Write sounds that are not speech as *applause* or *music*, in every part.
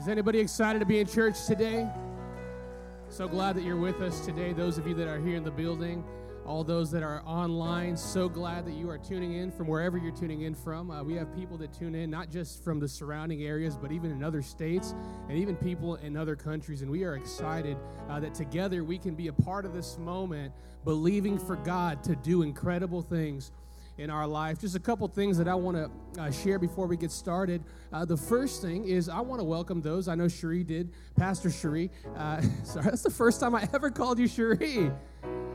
Is anybody excited to be in church today? So glad that you're with us today. Those of you that are here in the building, all those that are online, so glad that you are tuning in from wherever you're tuning in from. Uh, we have people that tune in not just from the surrounding areas, but even in other states and even people in other countries. And we are excited uh, that together we can be a part of this moment, believing for God to do incredible things in our life. Just a couple things that I want to uh, share before we get started. Uh, the first thing is I want to welcome those. I know Cherie did, Pastor Cherie. Uh, *laughs* sorry, that's the first time I ever called you Cherie.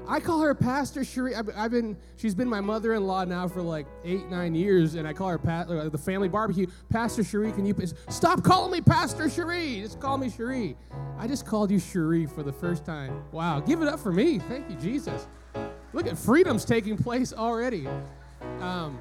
I call her Pastor Cherie. I've, I've, been, she's been my mother-in-law now for like eight, nine years, and I call her uh, the family barbecue. Pastor Cherie, can you stop calling me Pastor Cherie? Just call me Cherie. I just called you Cherie for the first time. Wow, give it up for me. Thank you, Jesus. Look at freedom's taking place already. Um,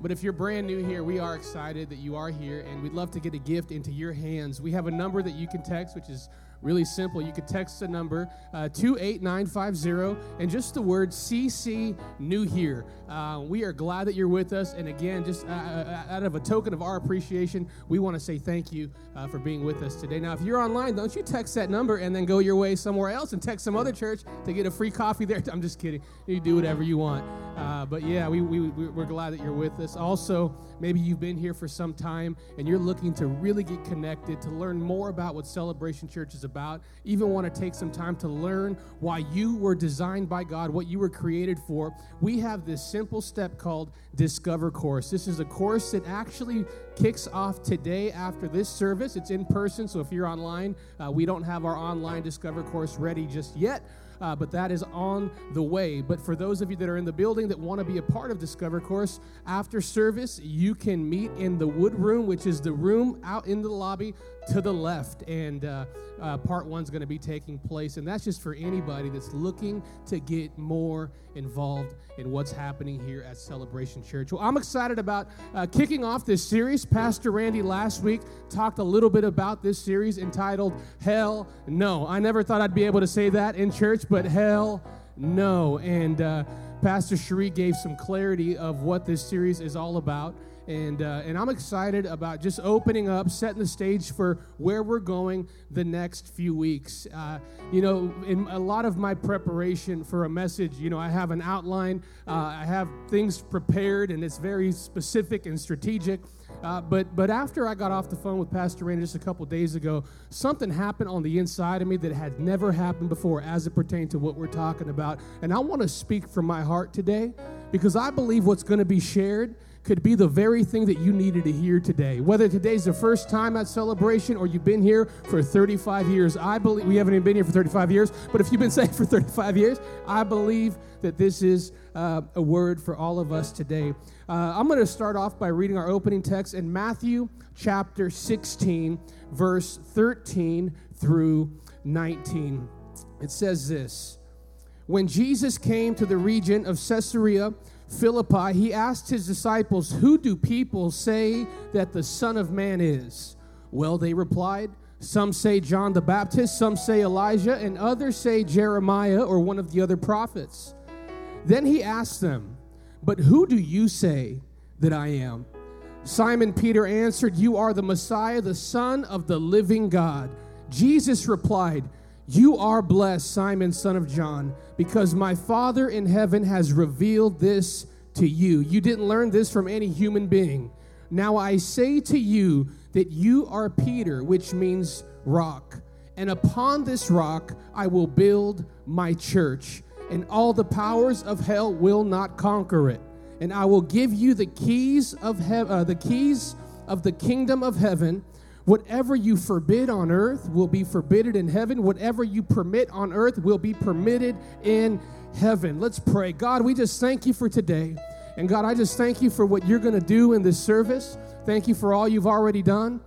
but if you're brand new here, we are excited that you are here, and we'd love to get a gift into your hands. We have a number that you can text, which is Really simple. You could text the number uh, 28950 and just the word CC New Here. Uh, we are glad that you're with us. And again, just uh, uh, out of a token of our appreciation, we want to say thank you uh, for being with us today. Now, if you're online, don't you text that number and then go your way somewhere else and text some other church to get a free coffee there. *laughs* I'm just kidding. You do whatever you want. Uh, but yeah, we, we, we're glad that you're with us. Also, maybe you've been here for some time and you're looking to really get connected, to learn more about what Celebration Church is about, even want to take some time to learn why you were designed by God, what you were created for, we have this simple step called Discover Course. This is a course that actually kicks off today after this service. It's in person, so if you're online, uh, we don't have our online Discover Course ready just yet uh, but that is on the way. But for those of you that are in the building that want to be a part of Discover Course, after service, you can meet in the wood room, which is the room out in the lobby to the left. And uh, uh, part one's going to be taking place. And that's just for anybody that's looking to get more involved in what's happening here at Celebration Church. Well, I'm excited about uh, kicking off this series. Pastor Randy last week talked a little bit about this series entitled Hell No. I never thought I'd be able to say that in church, but hell no. And uh, Pastor Cherie gave some clarity of what this series is all about and uh, and I'm excited about just opening up, setting the stage for where we're going the next few weeks. Uh, you know, in a lot of my preparation for a message, you know, I have an outline, uh, I have things prepared, and it's very specific and strategic. Uh, but but after I got off the phone with Pastor Randy just a couple days ago, something happened on the inside of me that had never happened before as it pertained to what we're talking about. And I want to speak from my heart today because I believe what's going to be shared could be the very thing that you needed to hear today. Whether today's the first time at celebration or you've been here for 35 years, I believe we haven't even been here for 35 years, but if you've been *laughs* saved for 35 years, I believe that this is uh, a word for all of us today. Uh, I'm going to start off by reading our opening text in Matthew chapter 16, verse 13 through 19. It says this When Jesus came to the region of Caesarea, Philippi, he asked his disciples, Who do people say that the Son of Man is? Well, they replied, Some say John the Baptist, some say Elijah, and others say Jeremiah or one of the other prophets. Then he asked them, But who do you say that I am? Simon Peter answered, You are the Messiah, the Son of the living God. Jesus replied, you are blessed, Simon, son of John, because my Father in heaven has revealed this to you. You didn't learn this from any human being. Now I say to you that you are Peter, which means rock. And upon this rock I will build my church, and all the powers of hell will not conquer it. And I will give you the keys of heaven, uh, the keys of the kingdom of heaven. Whatever you forbid on earth will be forbidden in heaven. Whatever you permit on earth will be permitted in heaven. Let's pray. God, we just thank you for today. And God, I just thank you for what you're going to do in this service. Thank you for all you've already done.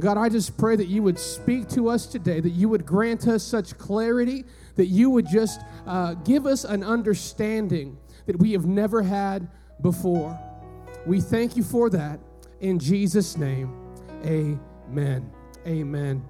God, I just pray that you would speak to us today, that you would grant us such clarity, that you would just uh, give us an understanding that we have never had before. We thank you for that. In Jesus' name, amen. Amen. Amen.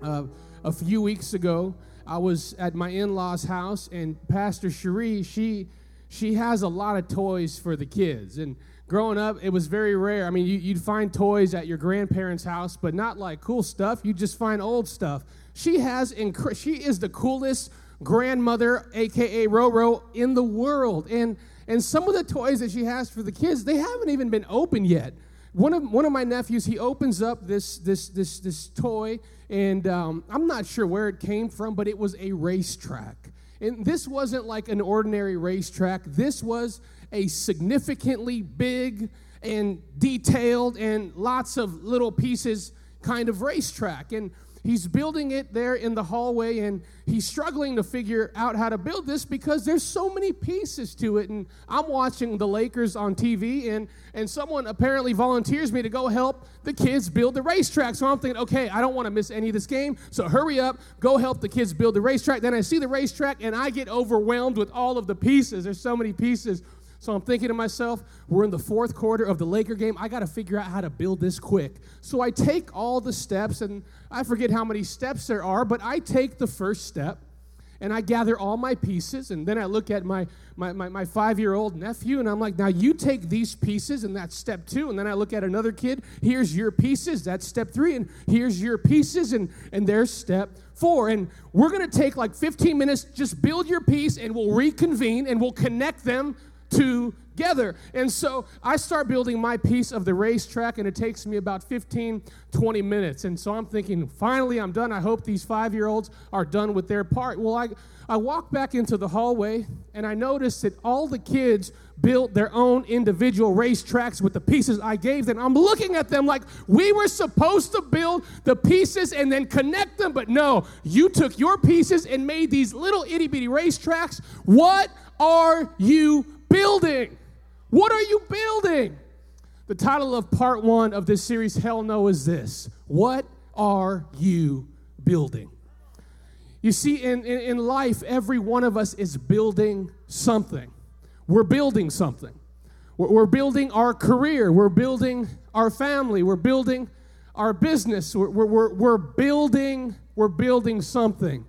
Uh, a few weeks ago, I was at my in law's house, and Pastor Cherie, she she has a lot of toys for the kids. And growing up, it was very rare. I mean, you, would find toys at your grandparents' house, but not like cool stuff. You just find old stuff. She has, inc- she is the coolest grandmother, aka Roro, in the world. And and some of the toys that she has for the kids, they haven't even been opened yet. One of one of my nephews, he opens up this this this this toy, and um, I'm not sure where it came from, but it was a racetrack. And this wasn't like an ordinary racetrack. This was a significantly big and detailed and lots of little pieces kind of racetrack. And he's building it there in the hallway and he's struggling to figure out how to build this because there's so many pieces to it. And i'm watching the lakers on tv and and someone apparently volunteers me to go help the kids build the racetrack. So i'm thinking okay i don't want to miss any of this game so hurry up go help the kids build the racetrack. Then i see the racetrack and i get overwhelmed with all of the pieces. There's so many pieces so I'm thinking to myself, we're in the fourth quarter of the Laker game. I got to figure out how to build this quick. So I take all the steps, and I forget how many steps there are, but I take the first step and I gather all my pieces. And then I look at my, my, my, my five year old nephew, and I'm like, now you take these pieces, and that's step two. And then I look at another kid, here's your pieces, that's step three. And here's your pieces, and, and there's step four. And we're gonna take like 15 minutes, just build your piece, and we'll reconvene and we'll connect them together. And so I start building my piece of the racetrack, and it takes me about 15, 20 minutes. And so I'm thinking, finally, I'm done. I hope these five year olds are done with their part. Well, I, I walk back into the hallway, and I notice that all the kids built their own individual racetracks with the pieces I gave them. I'm looking at them like we were supposed to build the pieces and then connect them, but no, you took your pieces and made these little itty bitty racetracks. What are you building? What are you building? The title of part one of this series, Hell No, is this What are you building? You see, in, in, in, life, every one of us is building something. We're building something. We're, we're building our career, we're building our family, we're building our business, we're, we're, we're building, we're building something.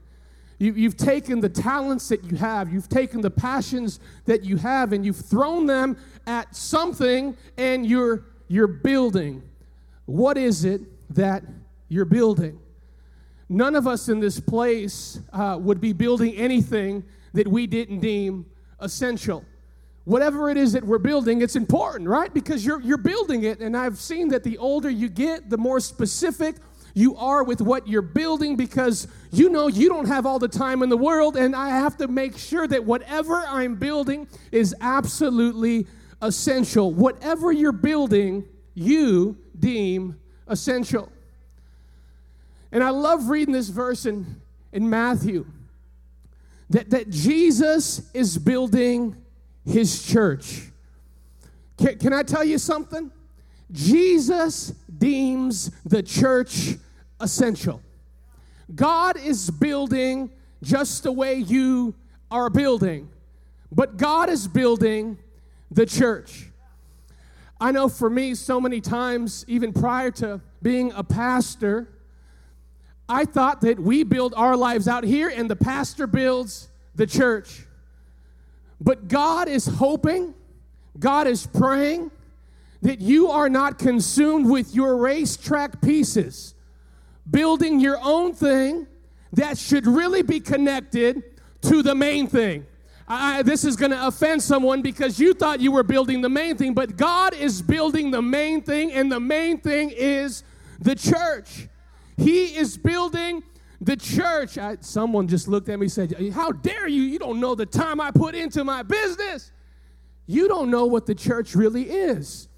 You, you've taken the talents that you have, you've taken the passions that you have, and you've thrown them at something, and you're, you're building. What is it that you're building? None of us in this place uh, would be building anything that we didn't deem essential. Whatever it is that we're building, it's important, right? Because you're, you're building it. And I've seen that the older you get, the more specific you are with what you're building because you know you don't have all the time in the world, and I have to make sure that whatever I'm building is absolutely essential. Whatever you're building, you deem essential. And I love reading this verse in, in Matthew that, that Jesus is building his church. Can, can I tell you something? Jesus deems the church essential. God is building just the way you are building, but God is building the church. I know for me, so many times, even prior to being a pastor, I thought that we build our lives out here and the pastor builds the church. But God is hoping, God is praying that you are not consumed with your racetrack pieces building your own thing that should really be connected to the main thing. I, this is going to offend someone because you thought you were building the main thing, but God is building the main thing, and the main thing is the church. He is building the church. I, someone just looked at me and said, How dare you? You don't know the time I put into my business. You don't know what the church really is.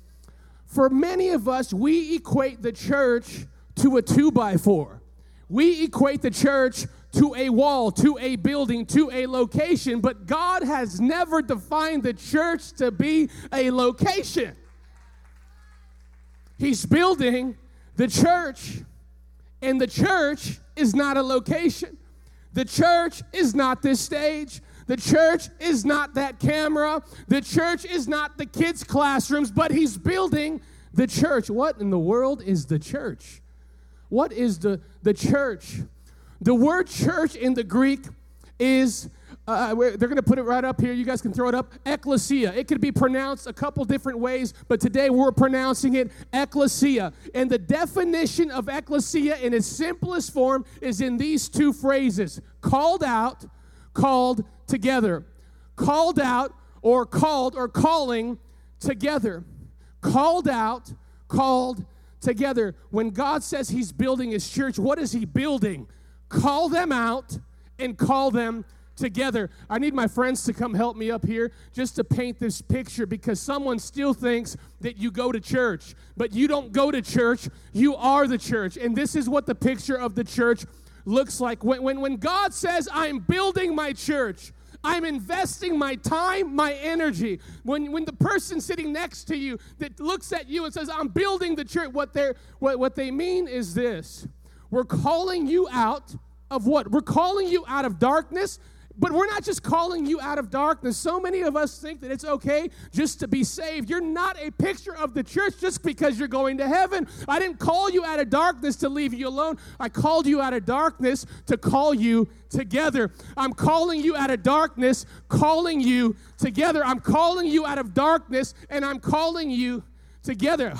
For many of us, we equate the church to a two by four. We equate the church to a wall, to a building, to a location, but God has never defined the church to be a location. He's building the church, and the church is not a location. The church is not this stage. The church is not that camera. The church is not the kids' classrooms, but he's building the church. What in the world is the church? What is the, the church? The word church in the Greek is uh, they're going to put it right up here. You guys can throw it up. Ecclesia. It could be pronounced a couple different ways, but today we're pronouncing it ecclesia. And the definition of ecclesia in its simplest form is in these two phrases called out, called together. Called out, or called, or calling together. Called out, called together. When God says He's building His church, what is He building? Call them out and call them together. I need my friends to come help me up here just to paint this picture because someone still thinks that you go to church, but you don't go to church, you are the church. And this is what the picture of the church looks like. When, when, when God says, I'm building my church, I'm investing my time, my energy. When, when the person sitting next to you that looks at you and says, I'm building the church, what, they're, what, what they mean is this we're calling you out of what? We're calling you out of darkness but we're not just calling you out of darkness. So many of us think that it's okay just to be saved. You're not a picture of the church just because you're going to heaven. I didn't call you out of darkness to leave you alone. I called you out of darkness to call you together. I'm calling you out of darkness, calling you together. I'm calling you out of darkness, and I'm calling you together.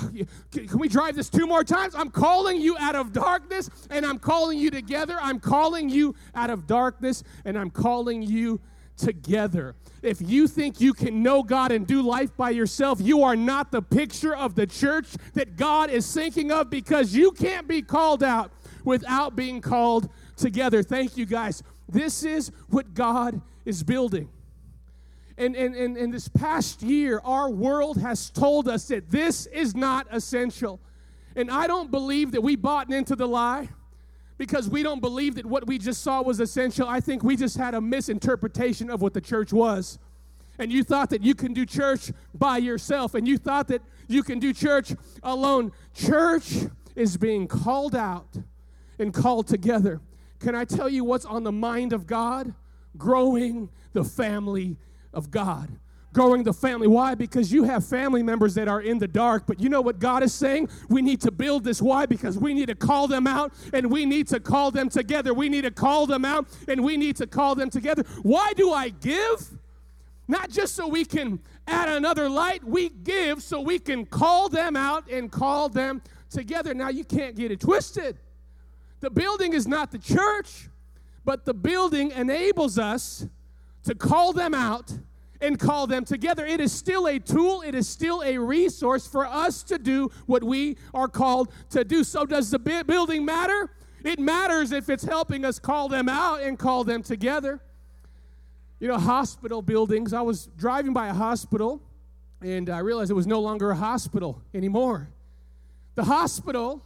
Can we drive this two more times? I'm calling you out of darkness and I'm calling you together. I'm calling you out of darkness and I'm calling you together. If you think you can know God and do life by yourself, you are not the picture of the church that God is thinking of because you can't be called out without being called together. Thank you, guys. This is what God is building. And in this past year, our world has told us that this is not essential. And I don't believe that we bought into the lie because we don't believe that what we just saw was essential. I think we just had a misinterpretation of what the church was. And you thought that you can do church by yourself, and you thought that you can do church alone. Church is being called out and called together. Can I tell you what's on the mind of God? Growing the family of God. Growing the family. Why? Because you have family members that are in the dark. But you know what God is saying? We need to build this. Why? Because we need to call them out and we need to call them together. We need to call them out and we need to call them together. Why do I give? Not just so we can add another light, we give so we can call them out and call them together. Now, you can't get it twisted. The building is not the church, but the building enables us to call them out and call them together. It is still a tool, it is still a resource for us to do what we are called to do. So, does the building matter? It matters if it's helping us call them out and call them together. You know, hospital buildings, I was driving by a hospital and I realized it was no longer a hospital anymore. The hospital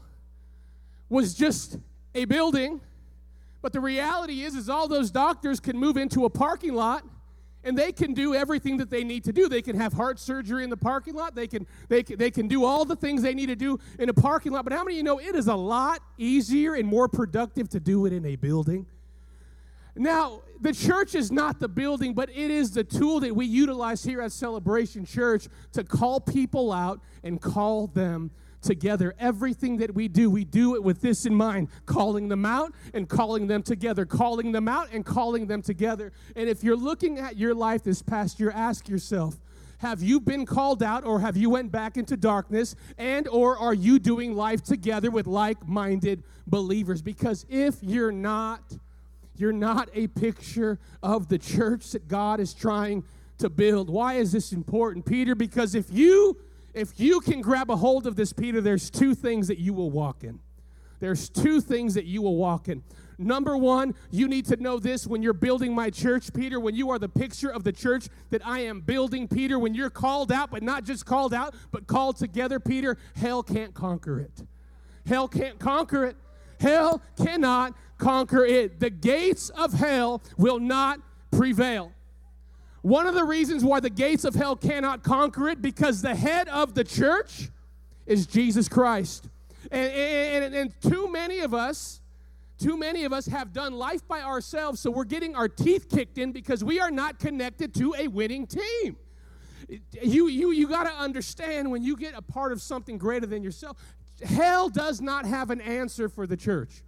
was just a building but the reality is, is all those doctors can move into a parking lot and they can do everything that they need to do. They can have heart surgery in the parking lot. They can, they can, they can do all the things they need to do in a parking lot. But how many of you know it is a lot easier and more productive to do it in a building? Now, the church is not the building, but it is the tool that we utilize here at Celebration Church to call people out and call them together. Everything that we do, we do it with this in mind calling them out and calling them together, calling them out and calling them together. And if you're looking at your life this past year, ask yourself, have you been called out or have you went back into darkness and or are you doing life together with like-minded believers because if you're not you're not a picture of the church that God is trying to build why is this important peter because if you if you can grab a hold of this, Peter, there's two things that you will walk in. There's two things that you will walk in. Number one, you need to know this when you're building my church, Peter, when you are the picture of the church that I am building, Peter, when you're called out, but not just called out, but called together, Peter, hell can't conquer it. Hell can't conquer it. Hell cannot conquer it. The gates of hell will not prevail. One of the reasons why the gates of hell cannot conquer it because the head of the church is Jesus Christ. And, and, and, too many of us, too many of us have done life by ourselves, so we're getting our teeth kicked in because we are not connected to a winning team. You, you, you got to understand when you get a part of something greater than yourself, hell does not have an answer for the church.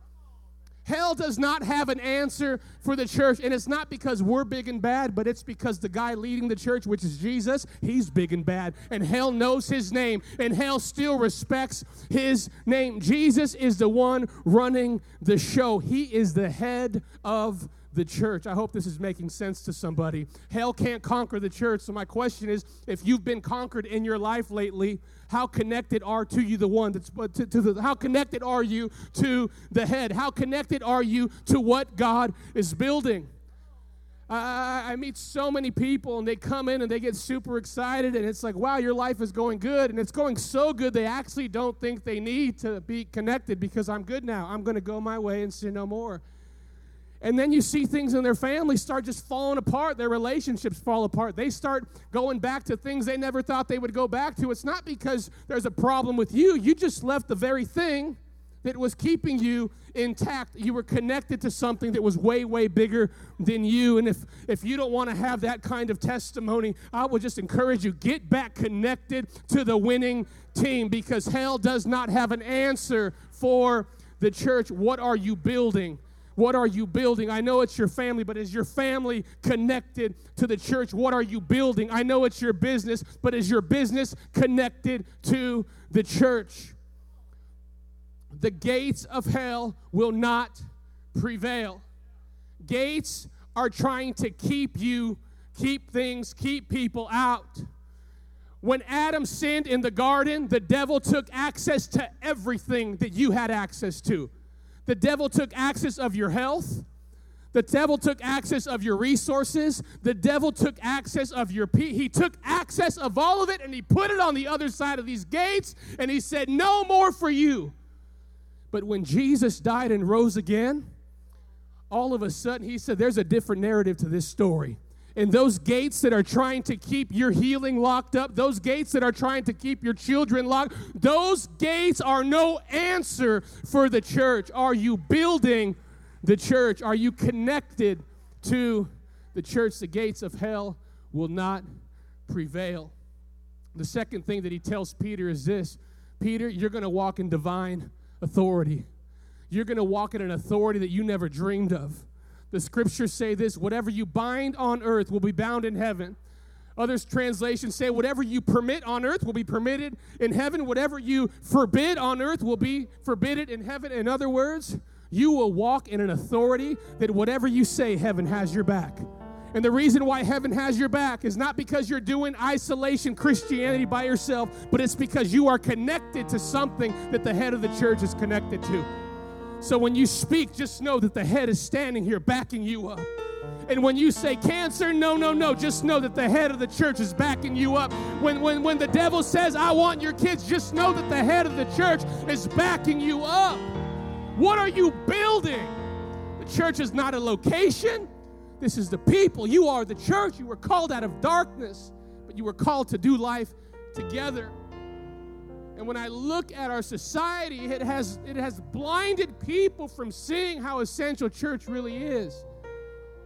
Hell does not have an answer for the church. And it's not because we're big and bad, but it's because the guy leading the church, which is Jesus, he's big and bad. And hell knows his name, and hell still respects his name. Jesus is the one running the show, he is the head of the church. I hope this is making sense to somebody. Hell can't conquer the church. So, my question is if you've been conquered in your life lately, how connected are to you the one that's to, to the how connected are you to the head? How connected are you to what God is building? I, I meet so many people and they come in and they get super excited and it's like, wow, your life is going good. And it's going so good, they actually don't think they need to be connected because I'm good now. I'm going to go my way and sin no more. And then you see things in their family start just falling apart. Their relationships fall apart. They start going back to things they never thought they would go back to. It's not because there's a problem with you, you just left the very thing that was keeping you intact. You were connected to something that was way, way bigger than you. And if, if you don't want to have that kind of testimony, I would just encourage you get back connected to the winning team because hell does not have an answer for the church. What are you building? What are you building? I know it's your family, but is your family connected to the church? What are you building? I know it's your business, but is your business connected to the church? The gates of hell will not prevail. Gates are trying to keep you, keep things, keep people out. When Adam sinned in the garden, the devil took access to everything that you had access to. The devil took access of your health. The devil took access of your resources. The devil took access of your pe- he took access of all of it and he put it on the other side of these gates and he said no more for you. But when Jesus died and rose again, all of a sudden he said there's a different narrative to this story and those gates that are trying to keep your healing locked up, those gates that are trying to keep your children locked, those gates are no answer for the church. Are you building the church? Are you connected to the church? The gates of hell will not prevail. The second thing that he tells Peter is this Peter, you're going to walk in divine authority. You're going to walk in an authority that you never dreamed of. The scriptures say this whatever you bind on earth will be bound in heaven. Others translations say whatever you permit on earth will be permitted in heaven. Whatever you forbid on earth will be forbidden in heaven. In other words, you will walk in an authority that whatever you say, heaven has your back. And the reason why heaven has your back is not because you're doing isolation Christianity by yourself, but it's because you are connected to something that the head of the church is connected to. So when you speak, just know that the head is standing here backing you up. And when you say cancer, no, no, no, just know that the head of the church is backing you up. When, when, when the devil says, I want your kids, just know that the head of the church is backing you up. What are you building? The church is not a location, this is the people. You are the church. You were called out of darkness, but you were called to do life together. And when I look at our society, it has, it has blinded people from seeing how essential church really is.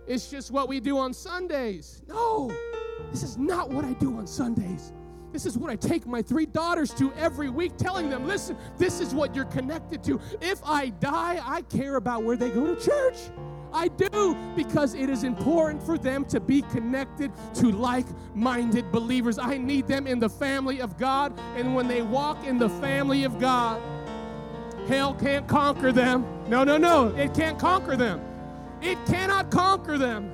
It's just what we do on Sundays. No, this is not what I do on Sundays. This is what I take my three daughters to every week, telling them, listen, this is what you're connected to. If I die, I care about where they go to church. I do because it is important for them to be connected to like minded believers. I need them in the family of God, and when they walk in the family of God, hell can't conquer them. No, no, no, it can't conquer them. It cannot conquer them.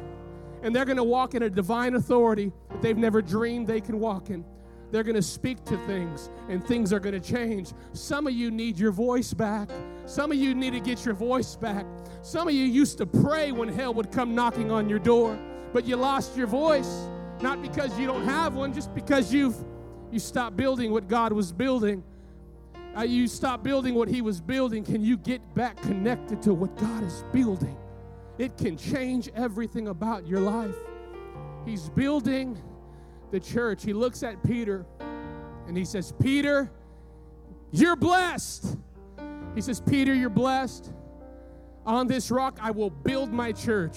And they're going to walk in a divine authority that they've never dreamed they can walk in. They're going to speak to things and things are going to change. Some of you need your voice back. Some of you need to get your voice back. Some of you used to pray when hell would come knocking on your door, but you lost your voice. Not because you don't have one, just because you've you stopped building what God was building. Uh, you stopped building what He was building. Can you get back connected to what God is building? It can change everything about your life. He's building the church, he looks at Peter and he says, Peter, you're blessed. He says, Peter, you're blessed. On this rock I will build my church,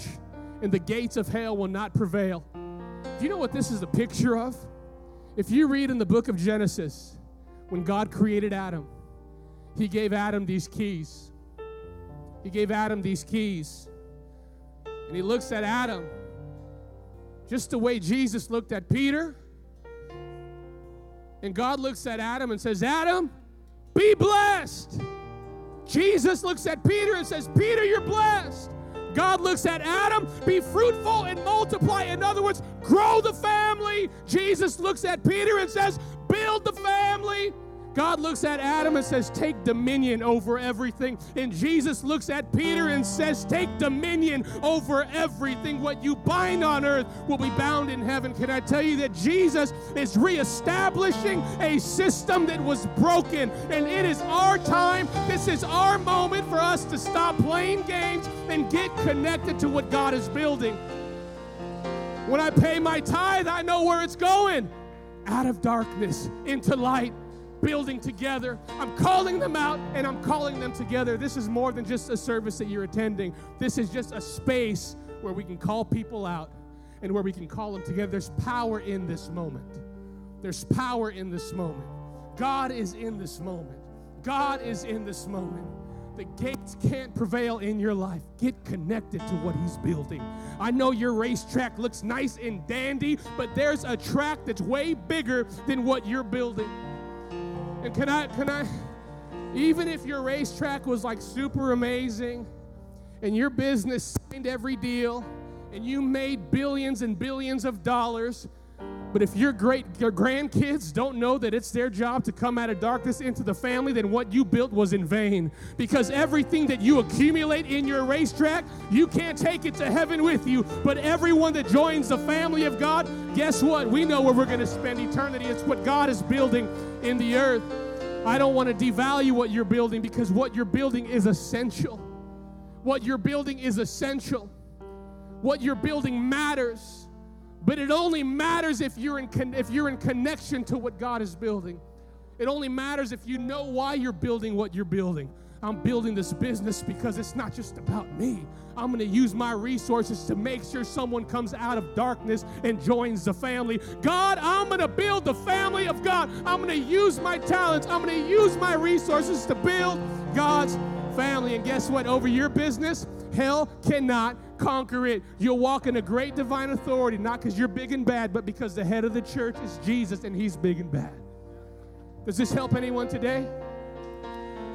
and the gates of hell will not prevail. Do you know what this is a picture of? If you read in the book of Genesis, when God created Adam, he gave Adam these keys. He gave Adam these keys. And he looks at Adam just the way Jesus looked at Peter. And God looks at Adam and says, Adam, be blessed. Jesus looks at Peter and says, Peter, you're blessed. God looks at Adam, be fruitful and multiply. In other words, grow the family. Jesus looks at Peter and says, build the family. God looks at Adam and says, Take dominion over everything. And Jesus looks at Peter and says, Take dominion over everything. What you bind on earth will be bound in heaven. Can I tell you that Jesus is reestablishing a system that was broken? And it is our time. This is our moment for us to stop playing games and get connected to what God is building. When I pay my tithe, I know where it's going out of darkness into light building together. I'm calling them out and I'm calling them together. This is more than just a service that you're attending, this is just a space where we can call people out and where we can call them together. There's power in this moment. There's power in this moment. God is in this moment. God is in this moment. The gates can't prevail in your life. Get connected to what He's building. I know your racetrack looks nice and dandy, but there's a track that's way bigger than what you're building. And can I, can I, even if your racetrack was like super amazing and your business signed every deal and you made billions and billions of dollars, but if your great your grandkids don't know that it's their job to come out of darkness into the family, then what you built was in vain. Because everything that you accumulate in your racetrack, you can't take it to heaven with you. But everyone that joins the family of God, guess what? We know where we're going to spend eternity. It's what God is building in the earth. I don't want to devalue what you're building because what you're building is essential. What you're building is essential. What you're building matters. But it only matters if you're in con- if you're in connection to what God is building. It only matters if you know why you're building what you're building. I'm building this business because it's not just about me. I'm going to use my resources to make sure someone comes out of darkness and joins the family. God, I'm going to build the family of God. I'm going to use my talents. I'm going to use my resources to build God's family. And guess what? Over your business, hell cannot conquer it. You'll walk in a great divine authority, not because you're big and bad, but because the head of the church is Jesus and he's big and bad. Does this help anyone today?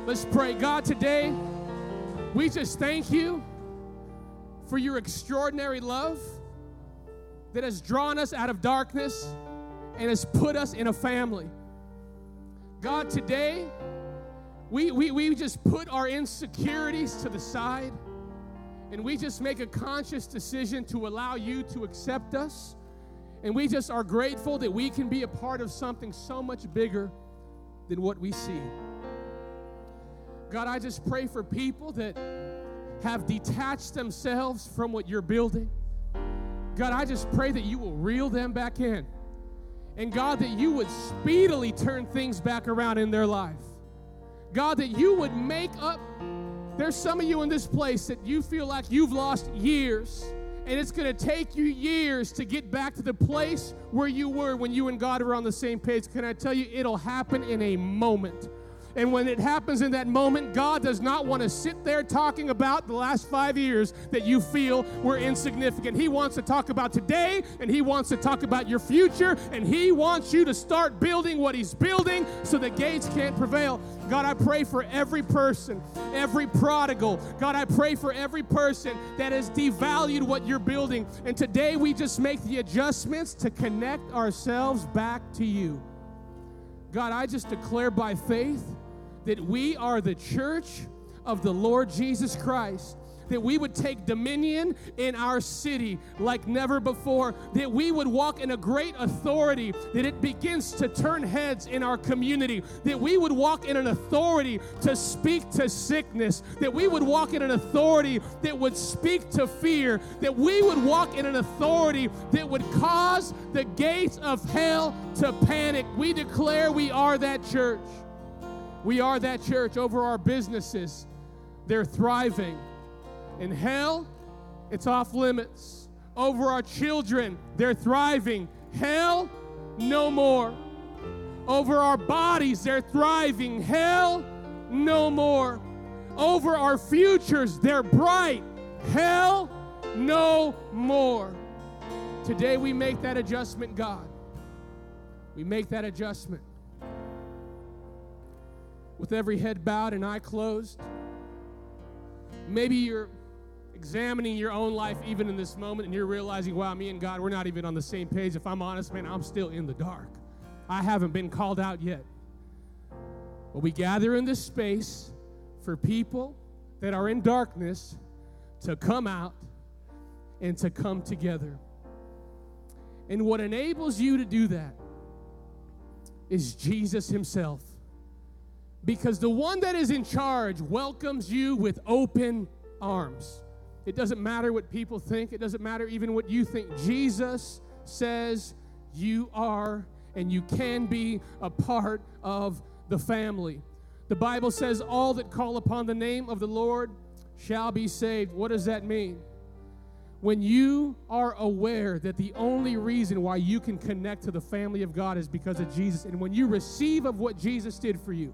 Let's pray. God, today, we just thank you for your extraordinary love that has drawn us out of darkness and has put us in a family. God, today, we, we, we just put our insecurities to the side and we just make a conscious decision to allow you to accept us. And we just are grateful that we can be a part of something so much bigger than what we see. God, I just pray for people that have detached themselves from what you're building. God, I just pray that you will reel them back in. And God, that you would speedily turn things back around in their life. God, that you would make up. There's some of you in this place that you feel like you've lost years. And it's going to take you years to get back to the place where you were when you and God were on the same page. Can I tell you, it'll happen in a moment. And when it happens in that moment, God does not want to sit there talking about the last five years that you feel were insignificant. He wants to talk about today, and He wants to talk about your future, and He wants you to start building what He's building so the gates can't prevail. God, I pray for every person, every prodigal. God, I pray for every person that has devalued what you're building. And today we just make the adjustments to connect ourselves back to you. God, I just declare by faith that we are the church of the Lord Jesus Christ that we would take dominion in our city like never before, that we would walk in a great authority, that it begins to turn heads in our community, that we would walk in an authority to speak to sickness, that we would walk in an authority that would speak to fear, that we would walk in an authority that would cause the gates of hell to panic. We declare we are that church. We are that church over our businesses. They're thriving. In hell, it's off limits. Over our children, they're thriving. Hell, no more. Over our bodies, they're thriving. Hell, no more. over our futures. They're bright. Hell no more. Today we make that adjustment, God. We make that adjustment. With every head bowed and eye closed, maybe you're examining your own life even in this moment and you're realizing, wow, me and God, we're not even on the same page. If I'm honest, man, I'm still in the dark. I haven't been called out yet. But we gather in this space for people that are in darkness to come out and to come together. And what enables you to do that is Jesus Himself. Because the one that is in charge welcomes you with open arms. It doesn't matter what people think, it doesn't matter even what you think. Jesus says you are and you can be a part of the family. The Bible says, All that call upon the name of the Lord shall be saved. What does that mean? When you are aware that the only reason why you can connect to the family of God is because of Jesus, and when you receive of what Jesus did for you,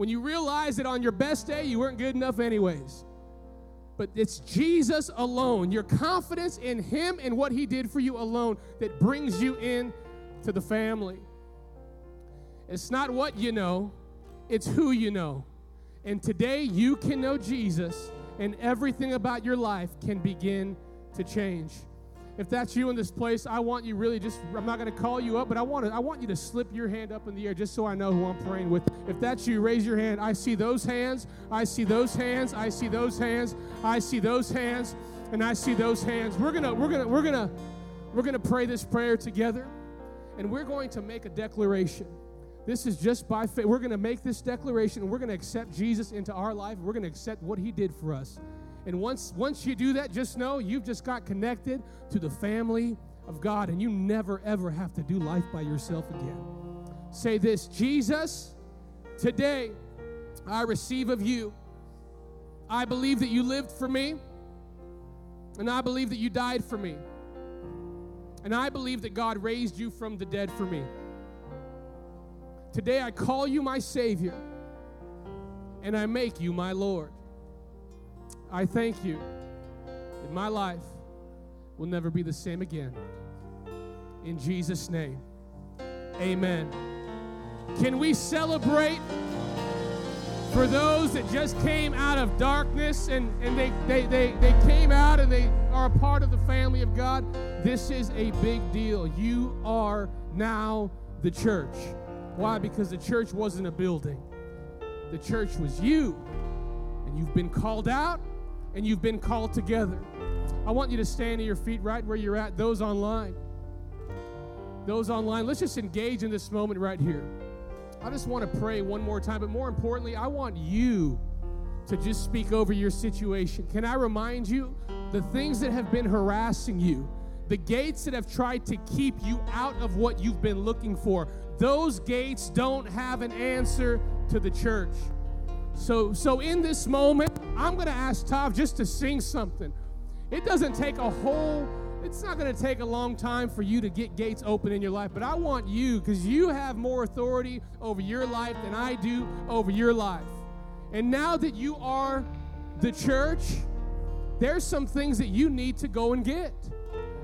when you realize that on your best day you weren't good enough, anyways, but it's Jesus alone, your confidence in Him and what He did for you alone that brings you in to the family. It's not what you know, it's who you know. And today you can know Jesus, and everything about your life can begin to change. If that's you in this place, I want you really just, I'm not going to call you up, but I want, to, I want you to slip your hand up in the air just so I know who I'm praying with. If that's you, raise your hand. I see those hands. I see those hands. I see those hands. I see those hands. And I see those hands. We're going to, we're going to, we're going to, we're going to pray this prayer together. And we're going to make a declaration. This is just by faith. We're going to make this declaration and we're going to accept Jesus into our life. We're going to accept what he did for us. And once, once you do that, just know you've just got connected to the family of God, and you never, ever have to do life by yourself again. Say this Jesus, today I receive of you. I believe that you lived for me, and I believe that you died for me. And I believe that God raised you from the dead for me. Today I call you my Savior, and I make you my Lord. I thank you that my life will never be the same again. In Jesus' name, amen. Can we celebrate for those that just came out of darkness and, and they, they, they, they came out and they are a part of the family of God? This is a big deal. You are now the church. Why? Because the church wasn't a building, the church was you. And you've been called out and you've been called together. I want you to stand to your feet right where you're at, those online. Those online, let's just engage in this moment right here. I just want to pray one more time, but more importantly, I want you to just speak over your situation. Can I remind you the things that have been harassing you, the gates that have tried to keep you out of what you've been looking for, those gates don't have an answer to the church. So, so in this moment, I'm going to ask Tav just to sing something. It doesn't take a whole, it's not going to take a long time for you to get gates open in your life, but I want you, because you have more authority over your life than I do over your life. And now that you are the church, there's some things that you need to go and get.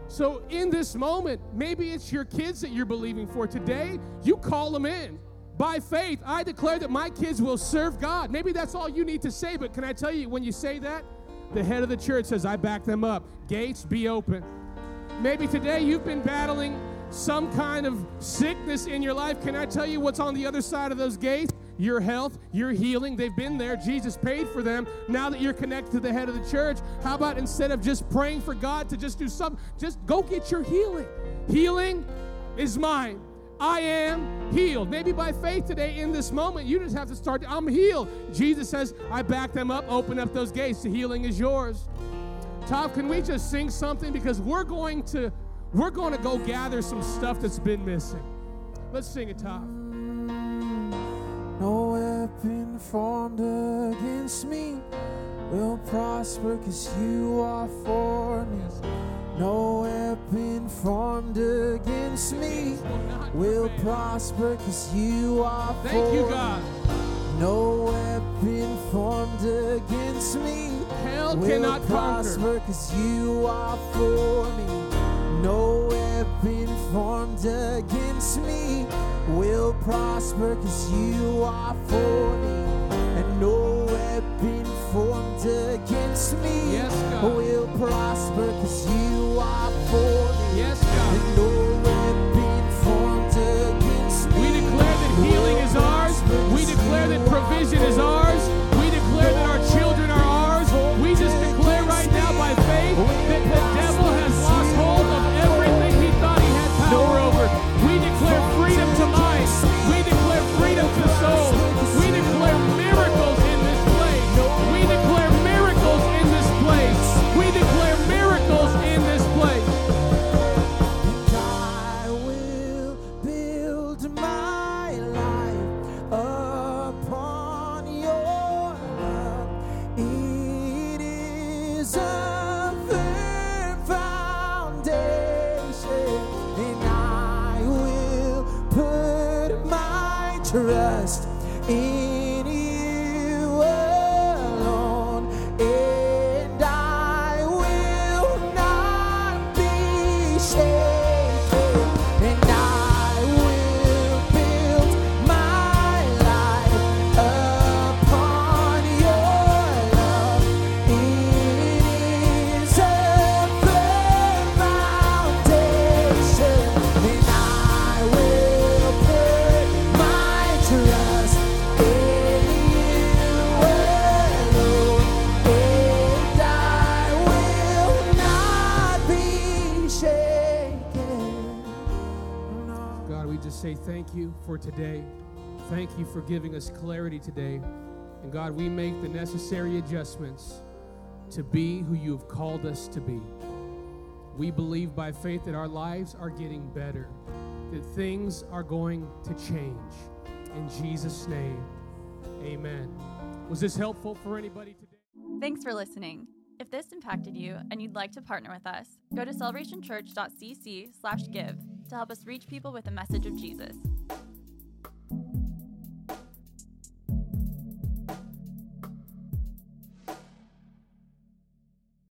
So, in this moment, maybe it's your kids that you're believing for. Today, you call them in. By faith, I declare that my kids will serve God. Maybe that's all you need to say, but can I tell you, when you say that, the head of the church says, I back them up. Gates be open. Maybe today you've been battling some kind of sickness in your life. Can I tell you what's on the other side of those gates? Your health, your healing, they've been there. Jesus paid for them. Now that you're connected to the head of the church, how about instead of just praying for God to just do something, just go get your healing? Healing is mine. I am healed. Maybe by faith today, in this moment, you just have to start. I'm healed. Jesus says, I back them up, open up those gates. The healing is yours. Top, can we just sing something? Because we're going to we're going to go gather some stuff that's been missing. Let's sing it, Top. No weapon formed against me will prosper because you are for me. No weapon formed against me will prosper because you are Thank for you, God. No weapon formed against me Hell will cannot prosper cause you are for me. No weapon formed against me will prosper cause you are for me. And no weapon formed against me Yes, will prosper cause you is ours. We declare that provision is ours. We declare that our children are ours. We just declare right now by faith you for giving us clarity today. And God, we make the necessary adjustments to be who you have called us to be. We believe by faith that our lives are getting better, that things are going to change. In Jesus' name, amen. Was this helpful for anybody today? Thanks for listening. If this impacted you and you'd like to partner with us, go to celebrationchurch.cc/give to help us reach people with the message of Jesus.